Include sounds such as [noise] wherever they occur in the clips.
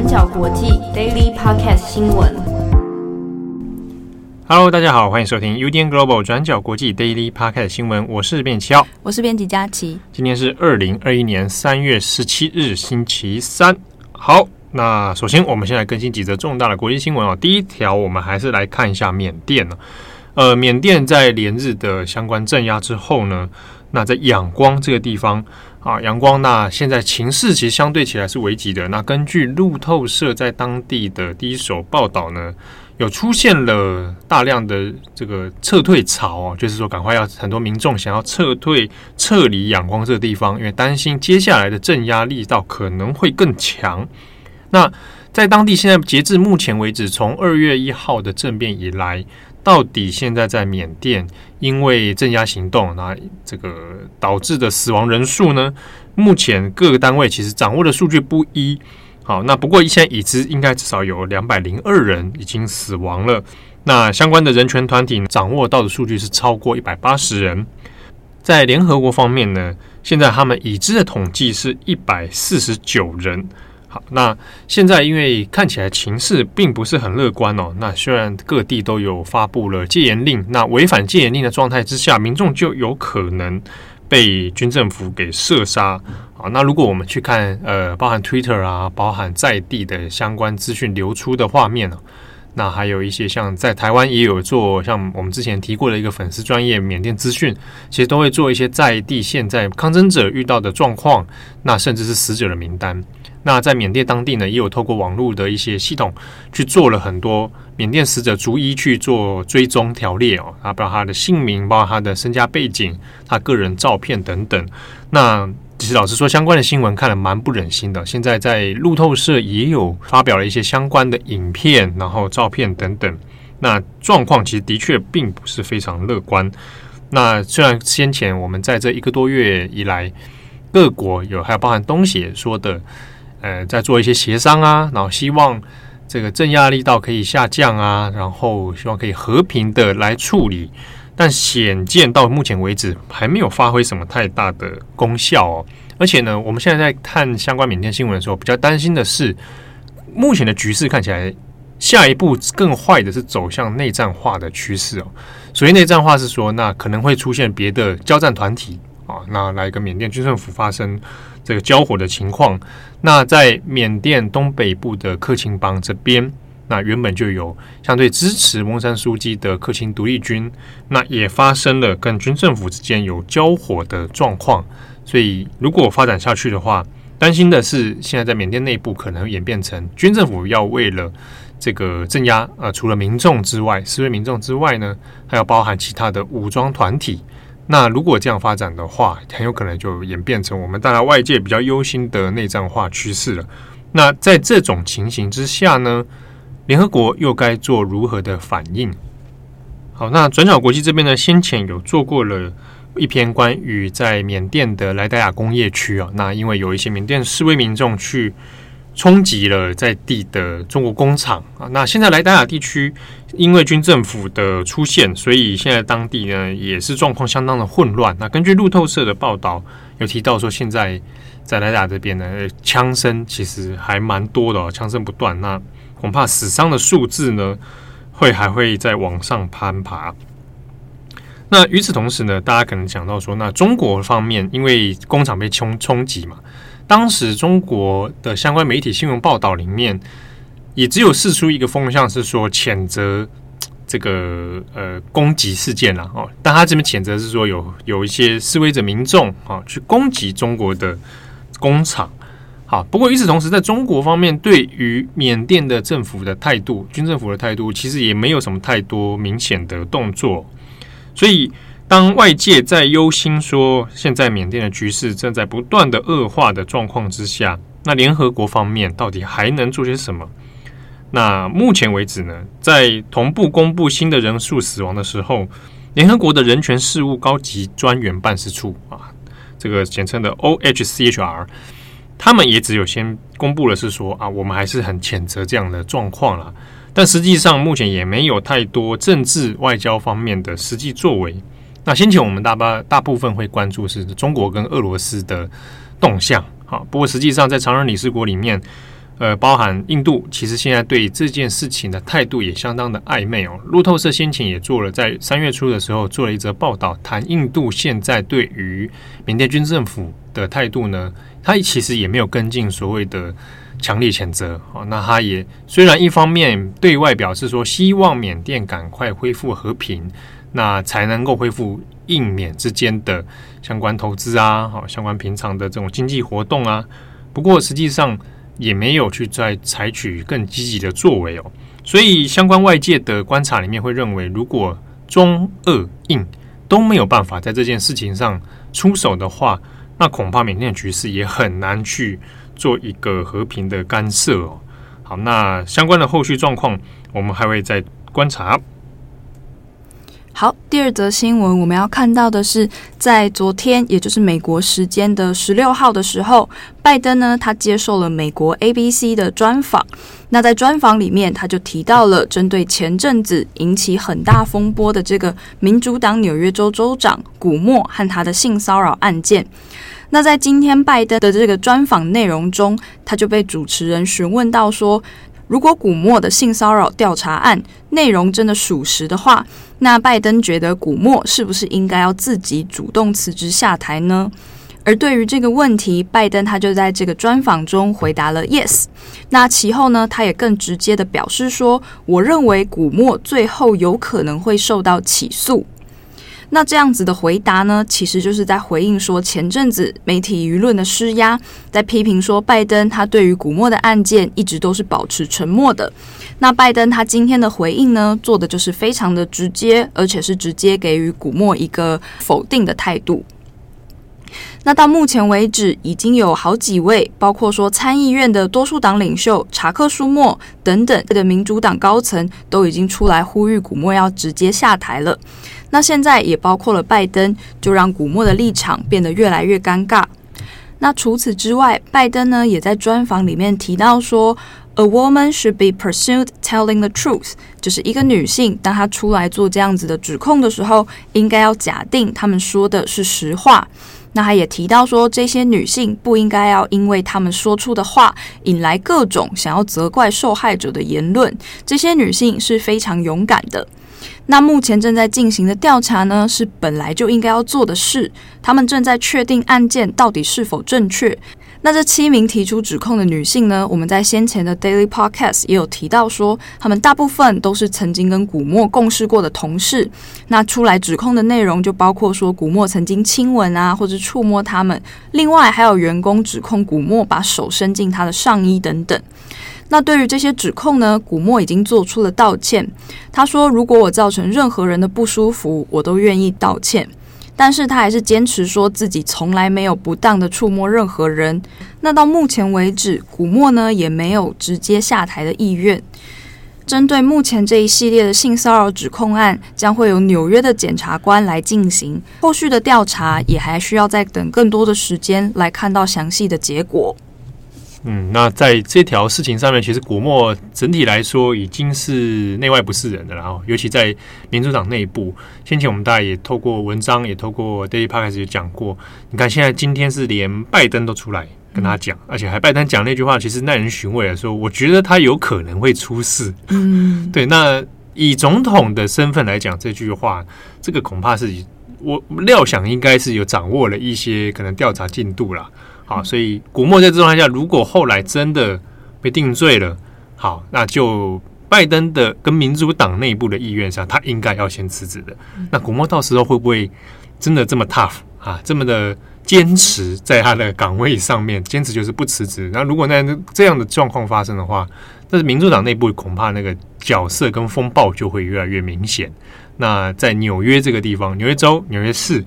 转角国际 Daily Podcast 新闻。Hello，大家好，欢迎收听 UDN Global 转角国际 Daily Podcast 新闻。我是编辑七号，我是编辑佳琪。今天是二零二一年三月十七日，星期三。好，那首先我们先来更新几则重大的国际新闻啊。第一条，我们还是来看一下缅甸呢。呃，缅甸在连日的相关镇压之后呢，那在仰光这个地方。啊，仰光，那现在情势其实相对起来是危急的。那根据路透社在当地的第一手报道呢，有出现了大量的这个撤退潮哦，就是说赶快要很多民众想要撤退、撤离仰光这个地方，因为担心接下来的镇压力道可能会更强。那在当地现在截至目前为止，从二月一号的政变以来。到底现在在缅甸，因为镇压行动，那这个导致的死亡人数呢？目前各个单位其实掌握的数据不一。好，那不过现在已知应该至少有两百零二人已经死亡了。那相关的人权团体掌握到的数据是超过一百八十人。在联合国方面呢，现在他们已知的统计是一百四十九人。好，那现在因为看起来情势并不是很乐观哦。那虽然各地都有发布了戒严令，那违反戒严令的状态之下，民众就有可能被军政府给射杀。好，那如果我们去看呃，包含 Twitter 啊，包含在地的相关资讯流出的画面呢，那还有一些像在台湾也有做，像我们之前提过的一个粉丝专业缅甸资讯，其实都会做一些在地现在抗争者遇到的状况，那甚至是死者的名单。那在缅甸当地呢，也有透过网络的一些系统去做了很多缅甸死者逐一去做追踪条列哦，啊，包括他的姓名，包括他的身家背景、他个人照片等等。那其实老实说，相关的新闻看了蛮不忍心的。现在在路透社也有发表了一些相关的影片，然后照片等等。那状况其实的确并不是非常乐观。那虽然先前我们在这一个多月以来，各国有还有包含东协说的。呃，在做一些协商啊，然后希望这个镇压力道可以下降啊，然后希望可以和平的来处理，但显见到目前为止还没有发挥什么太大的功效哦。而且呢，我们现在在看相关缅甸新闻的时候，比较担心的是，目前的局势看起来下一步更坏的是走向内战化的趋势哦。所以内战化是说，那可能会出现别的交战团体啊，那来跟缅甸军政府发生。这个交火的情况，那在缅甸东北部的克钦邦这边，那原本就有相对支持翁山苏姬的克钦独立军，那也发生了跟军政府之间有交火的状况。所以，如果发展下去的话，担心的是现在在缅甸内部可能演变成军政府要为了这个镇压，呃，除了民众之外，示威民众之外呢，还要包含其他的武装团体。那如果这样发展的话，很有可能就演变成我们大家外界比较忧心的内战化趋势了。那在这种情形之下呢，联合国又该做如何的反应？好，那转角国际这边呢，先前有做过了一篇关于在缅甸的莱达亚工业区啊，那因为有一些缅甸示威民众去。冲击了在地的中国工厂啊！那现在莱达亚地区因为军政府的出现，所以现在当地呢也是状况相当的混乱。那根据路透社的报道，有提到说，现在在莱达这边呢，枪声其实还蛮多的哦，枪声不断。那恐怕死伤的数字呢，会还会再往上攀爬。那与此同时呢，大家可能讲到说，那中国方面因为工厂被冲冲击嘛。当时中国的相关媒体新闻报道里面，也只有释出一个风向，是说谴责这个呃攻击事件了哦。但他这边谴责是说有有一些示威者民众啊去攻击中国的工厂。好，不过与此同时，在中国方面对于缅甸的政府的态度，军政府的态度，其实也没有什么太多明显的动作，所以。当外界在忧心说，现在缅甸的局势正在不断的恶化的状况之下，那联合国方面到底还能做些什么？那目前为止呢，在同步公布新的人数死亡的时候，联合国的人权事务高级专员办事处啊，这个简称的 OHCHR，他们也只有先公布了是说啊，我们还是很谴责这样的状况了，但实际上目前也没有太多政治外交方面的实际作为。那先前我们大巴大部分会关注是中国跟俄罗斯的动向，好，不过实际上在常任理事国里面，呃，包含印度，其实现在对这件事情的态度也相当的暧昧哦。路透社先前也做了，在三月初的时候做了一则报道，谈印度现在对于缅甸军政府的态度呢，他其实也没有跟进所谓的强烈谴责哦。那他也虽然一方面对外表示说希望缅甸赶快恢复和平，那才能够恢复印缅之间的相关投资啊，好，相关平常的这种经济活动啊。不过实际上，也没有去再采取更积极的作为哦，所以相关外界的观察里面会认为，如果中俄印都没有办法在这件事情上出手的话，那恐怕缅甸局势也很难去做一个和平的干涉哦。好，那相关的后续状况，我们还会再观察。好，第二则新闻我们要看到的是，在昨天，也就是美国时间的十六号的时候，拜登呢，他接受了美国 ABC 的专访。那在专访里面，他就提到了针对前阵子引起很大风波的这个民主党纽约州州长古默和他的性骚扰案件。那在今天拜登的这个专访内容中，他就被主持人询问到说，如果古默的性骚扰调查案内容真的属实的话，那拜登觉得古默是不是应该要自己主动辞职下台呢？而对于这个问题，拜登他就在这个专访中回答了 yes。那其后呢，他也更直接的表示说，我认为古默最后有可能会受到起诉。那这样子的回答呢，其实就是在回应说，前阵子媒体舆论的施压，在批评说拜登他对于古默的案件一直都是保持沉默的。那拜登他今天的回应呢，做的就是非常的直接，而且是直接给予古默一个否定的态度。那到目前为止，已经有好几位，包括说参议院的多数党领袖查克·舒默等等的民主党高层，都已经出来呼吁古默要直接下台了。那现在也包括了拜登，就让古默的立场变得越来越尴尬。那除此之外，拜登呢也在专访里面提到说，A woman should be pursued telling the truth，就是一个女性，当她出来做这样子的指控的时候，应该要假定他们说的是实话。那他也提到说，这些女性不应该要因为他们说出的话引来各种想要责怪受害者的言论。这些女性是非常勇敢的。那目前正在进行的调查呢，是本来就应该要做的事。他们正在确定案件到底是否正确。那这七名提出指控的女性呢，我们在先前的 Daily Podcast 也有提到说，她们大部分都是曾经跟古默共事过的同事。那出来指控的内容就包括说，古默曾经亲吻啊，或者触摸他们。另外还有员工指控古默把手伸进他的上衣等等。那对于这些指控呢，古默已经做出了道歉。他说：“如果我造成任何人的不舒服，我都愿意道歉。”但是他还是坚持说自己从来没有不当的触摸任何人。那到目前为止，古默呢也没有直接下台的意愿。针对目前这一系列的性骚扰指控案，将会由纽约的检察官来进行后续的调查，也还需要再等更多的时间来看到详细的结果。嗯，那在这条事情上面，其实古墨整体来说已经是内外不是人的了啊。尤其在民主党内部，先前我们大家也透过文章，也透过 Daily Podcast 也讲过。你看，现在今天是连拜登都出来跟他讲，而且还拜登讲那句话，其实耐人寻味的说，我觉得他有可能会出事。嗯，[laughs] 对。那以总统的身份来讲这句话，这个恐怕是我料想应该是有掌握了一些可能调查进度了。好，所以古默在这状态下，如果后来真的被定罪了，好，那就拜登的跟民主党内部的意愿上，他应该要先辞职的。那古默到时候会不会真的这么 tough 啊，这么的坚持在他的岗位上面，坚持就是不辞职？那如果那这样的状况发生的话，但是民主党内部恐怕那个角色跟风暴就会越来越明显。那在纽约这个地方，纽约州、纽约市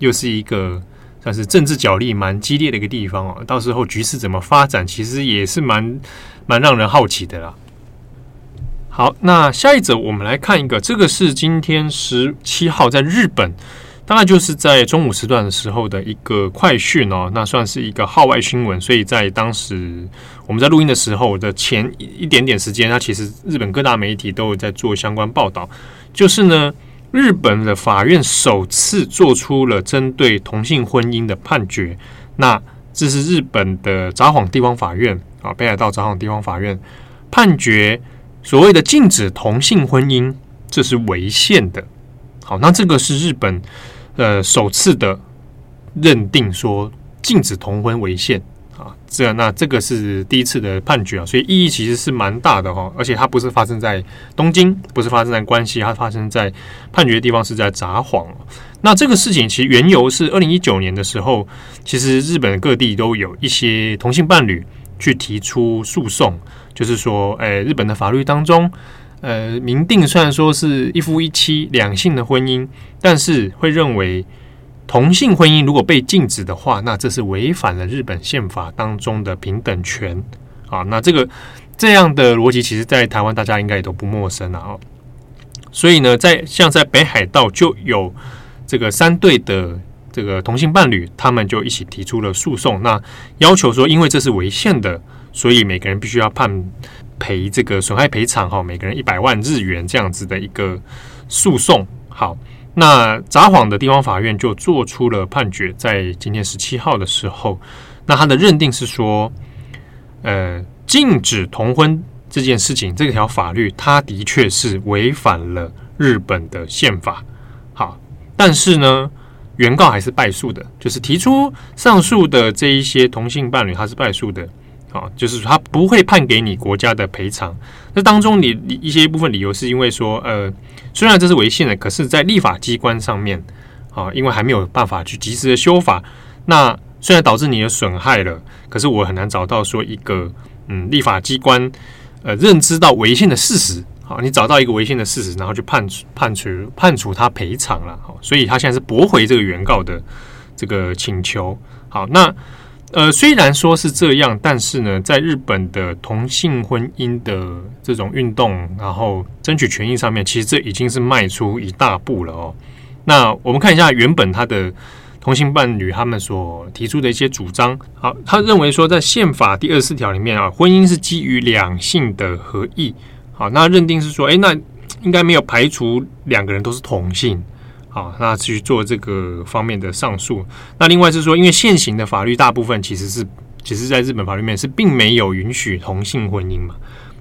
又是一个。但是政治角力蛮激烈的一个地方哦，到时候局势怎么发展，其实也是蛮蛮让人好奇的啦。好，那下一则我们来看一个，这个是今天十七号在日本，大概就是在中午时段的时候的一个快讯哦，那算是一个号外新闻，所以在当时我们在录音的时候的前一点点时间，那其实日本各大媒体都有在做相关报道，就是呢。日本的法院首次做出了针对同性婚姻的判决，那这是日本的札幌地方法院啊，北海道札幌地方法院判决所谓的禁止同性婚姻，这是违宪的。好，那这个是日本呃首次的认定说禁止同婚违宪，这那这个是第一次的判决啊，所以意义其实是蛮大的哈，而且它不是发生在东京，不是发生在关西，它发生在判决的地方是在札幌。那这个事情其实缘由是二零一九年的时候，其实日本各地都有一些同性伴侣去提出诉讼，就是说，哎，日本的法律当中。呃，明定虽然说是一夫一妻两性的婚姻，但是会认为同性婚姻如果被禁止的话，那这是违反了日本宪法当中的平等权啊。那这个这样的逻辑，其实在台湾大家应该也都不陌生了啊。所以呢，在像在北海道就有这个三对的这个同性伴侣，他们就一起提出了诉讼，那要求说，因为这是违宪的，所以每个人必须要判。赔这个损害赔偿哈，每个人一百万日元这样子的一个诉讼。好，那札幌的地方法院就做出了判决，在今天十七号的时候，那他的认定是说，呃，禁止同婚这件事情，这条法律，它的确是违反了日本的宪法。好，但是呢，原告还是败诉的，就是提出上诉的这一些同性伴侣，他是败诉的。啊，就是他不会判给你国家的赔偿。那当中你一些部分理由是因为说，呃，虽然这是违宪的，可是，在立法机关上面，啊，因为还没有办法去及时的修法，那虽然导致你的损害了，可是我很难找到说一个嗯，立法机关呃认知到违宪的事实。好，你找到一个违宪的事实，然后去判处判处判处他赔偿了。好，所以他现在是驳回这个原告的这个请求。好，那。呃，虽然说是这样，但是呢，在日本的同性婚姻的这种运动，然后争取权益上面，其实这已经是迈出一大步了哦。那我们看一下原本他的同性伴侣他们所提出的一些主张。好，他认为说，在宪法第二十四条里面啊，婚姻是基于两性的合意。好，那认定是说，哎，那应该没有排除两个人都是同性。啊，那去做这个方面的上诉。那另外是说，因为现行的法律大部分其实是，其实在日本法律面是并没有允许同性婚姻嘛。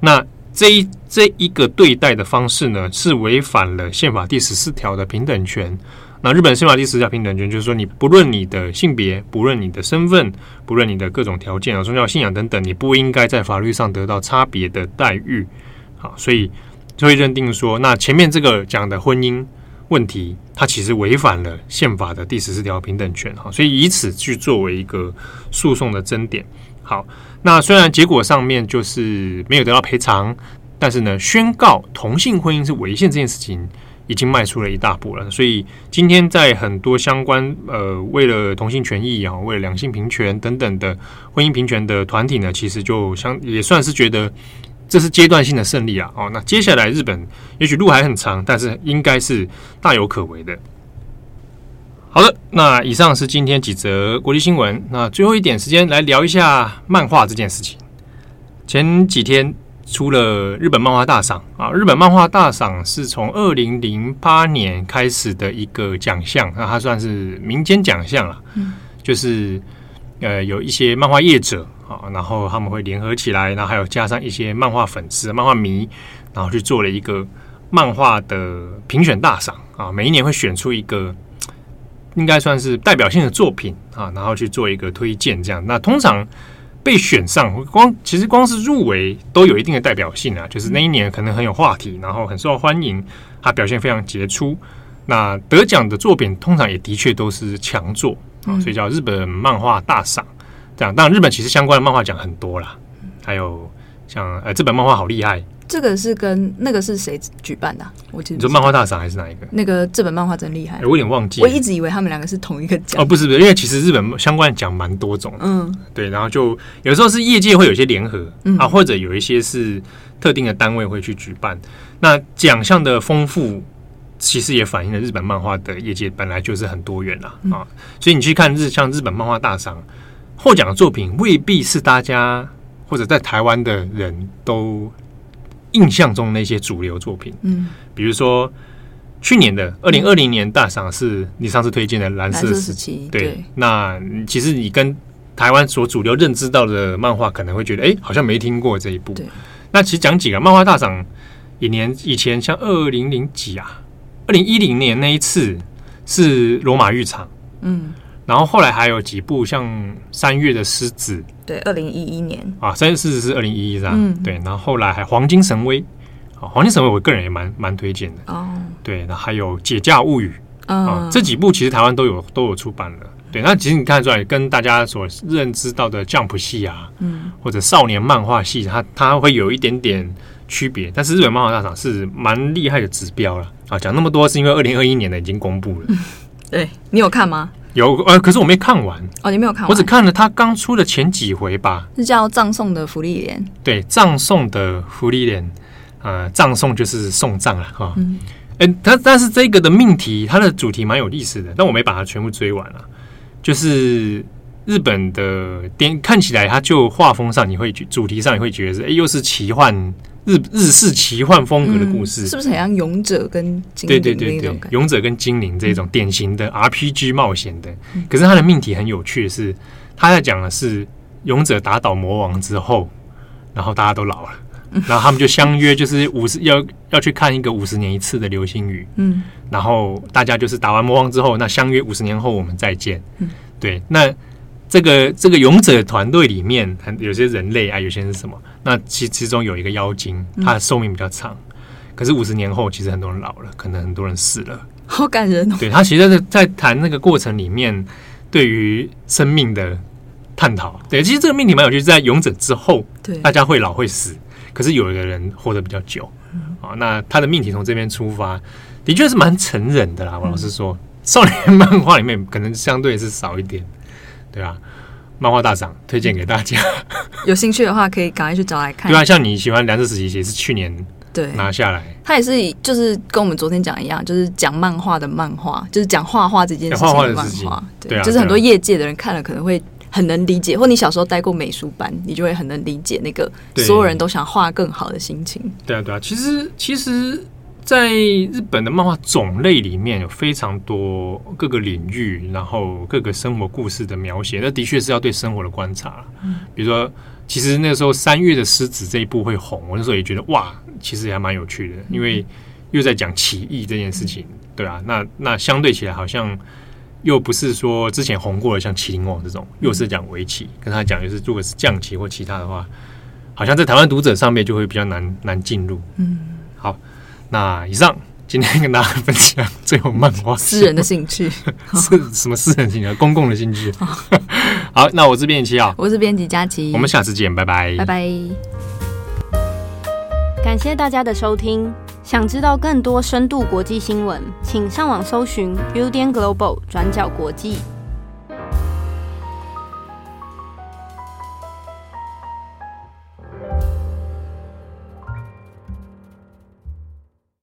那这一这一个对待的方式呢，是违反了宪法第十四条的平等权。那日本宪法第十条平等权就是说，你不论你的性别，不论你的身份，不论你的各种条件啊、宗教信仰等等，你不应该在法律上得到差别的待遇。好，所以就会认定说，那前面这个讲的婚姻。问题，它其实违反了宪法的第十四条平等权哈，所以以此去作为一个诉讼的争点。好，那虽然结果上面就是没有得到赔偿，但是呢，宣告同性婚姻是违宪这件事情已经迈出了一大步了。所以今天在很多相关呃为了同性权益啊，为了两性平权等等的婚姻平权的团体呢，其实就相也算是觉得。这是阶段性的胜利啊！哦，那接下来日本也许路还很长，但是应该是大有可为的。好的，那以上是今天几则国际新闻。那最后一点时间来聊一下漫画这件事情。前几天出了日本漫画大赏啊，日本漫画大赏是从二零零八年开始的一个奖项，那它算是民间奖项了，嗯，就是呃有一些漫画业者。啊，然后他们会联合起来，然后还有加上一些漫画粉丝、漫画迷，然后去做了一个漫画的评选大赏啊。每一年会选出一个应该算是代表性的作品啊，然后去做一个推荐。这样，那通常被选上，光其实光是入围都有一定的代表性啊。就是那一年可能很有话题，然后很受欢迎，他表现非常杰出。那得奖的作品通常也的确都是强作啊，所以叫日本漫画大赏。这样，当然日本其实相关的漫画奖很多啦，还有像呃，这本漫画好厉害。这个是跟那个是谁举办的啊？我记得你说漫画大赏还是哪一个？那个这本漫画真厉害，我有点忘记。我一直以为他们两个是同一个奖。哦，不是不是，因为其实日本相关的奖蛮多种的。嗯，对，然后就有时候是业界会有些联合，嗯，啊，或者有一些是特定的单位会去举办。那奖项的丰富，其实也反映了日本漫画的业界本来就是很多元啦。嗯，啊。所以你去看日像日本漫画大赏。获奖的作品未必是大家或者在台湾的人都印象中那些主流作品。嗯，比如说去年的二零二零年大赏是你上次推荐的《蓝色时期》。对，对，那其实你跟台湾所主流认知到的漫画，可能会觉得哎、欸，好像没听过这一部。那其实讲几个漫画大赏，以年以前像二零零几啊，二零一零年那一次是罗马浴场，嗯，然后后来还有几部像三月的狮子，对，二零一一年啊，三月狮子是二零一一是吧？嗯，对，然后后来还黄金神威，啊，黄金神威我个人也蛮蛮推荐的哦，对，那还有解驾物语。啊、嗯，这几部其实台湾都有都有出版了，对。那其实你看出来，跟大家所认知到的 Jump 系啊，嗯，或者少年漫画系，它它会有一点点区别。但是日本漫画大赏是蛮厉害的指标了啊！讲那么多是因为二零二一年的已经公布了。[laughs] 嗯、对你有看吗？有呃，可是我没看完哦，你没有看完，我只看了他刚出的前几回吧。是叫《葬送的福利莲》。对，《葬送的福利莲》呃，葬送就是送葬了哈。嗯哎，它但是这个的命题，它的主题蛮有意思的，但我没把它全部追完了。就是日本的电看起来，它就画风上，你会主题上你会觉得是，哎，又是奇幻日日式奇幻风格的故事，嗯、是不是很像勇者跟精灵对对对对，勇者跟精灵这种典型的 RPG 冒险的。嗯、可是它的命题很有趣的是，他在讲的是勇者打倒魔王之后，然后大家都老了。然后他们就相约，就是五十要要去看一个五十年一次的流星雨。嗯，然后大家就是打完魔王之后，那相约五十年后我们再见。嗯，对。那这个这个勇者团队里面，有些人类啊，有些人是什么？那其其中有一个妖精，它的寿命比较长。可是五十年后，其实很多人老了，可能很多人死了。好感人哦。对，他其实在在谈那个过程里面，对于生命的探讨。对，其实这个命题蛮有趣，在勇者之后，对，大家会老会死。可是有一个人活得比较久，啊，那他的命题从这边出发，的确是蛮成人的啦。我老实说，少年漫画里面可能相对是少一点，对啊。漫画大赏推荐给大家，[laughs] 有兴趣的话可以赶快去找来看。对啊，像你喜欢《蓝色时期》也是去年对拿下来，他也是就是跟我们昨天讲一样，就是讲漫画的漫画，就是讲画画这件事情的漫画，对啊，就是很多业界的人看了可能会。很能理解，或你小时候待过美术班，你就会很能理解那个所有人都想画更好的心情。对啊，对啊，其实其实，在日本的漫画种类里面有非常多各个领域，然后各个生活故事的描写，那的确是要对生活的观察。嗯，比如说，其实那时候三月的狮子这一部会红，我那时候也觉得哇，其实也还蛮有趣的，因为又在讲起义这件事情。对啊，那那相对起来好像。又不是说之前红过的像《麒麟王》这种，又是讲围棋，跟他讲就是如果是将棋或其他的话，好像在台湾读者上面就会比较难难进入。嗯，好，那以上今天跟大家分享最后漫画私人的兴趣 [laughs] 是什么私人兴趣？公共的兴趣。[laughs] 好，那我是编辑七号，我是编辑佳琪，我们下次见，拜拜，拜拜。感谢大家的收听。想知道更多深度国际新闻，请上网搜寻 Udan Global 转角国际。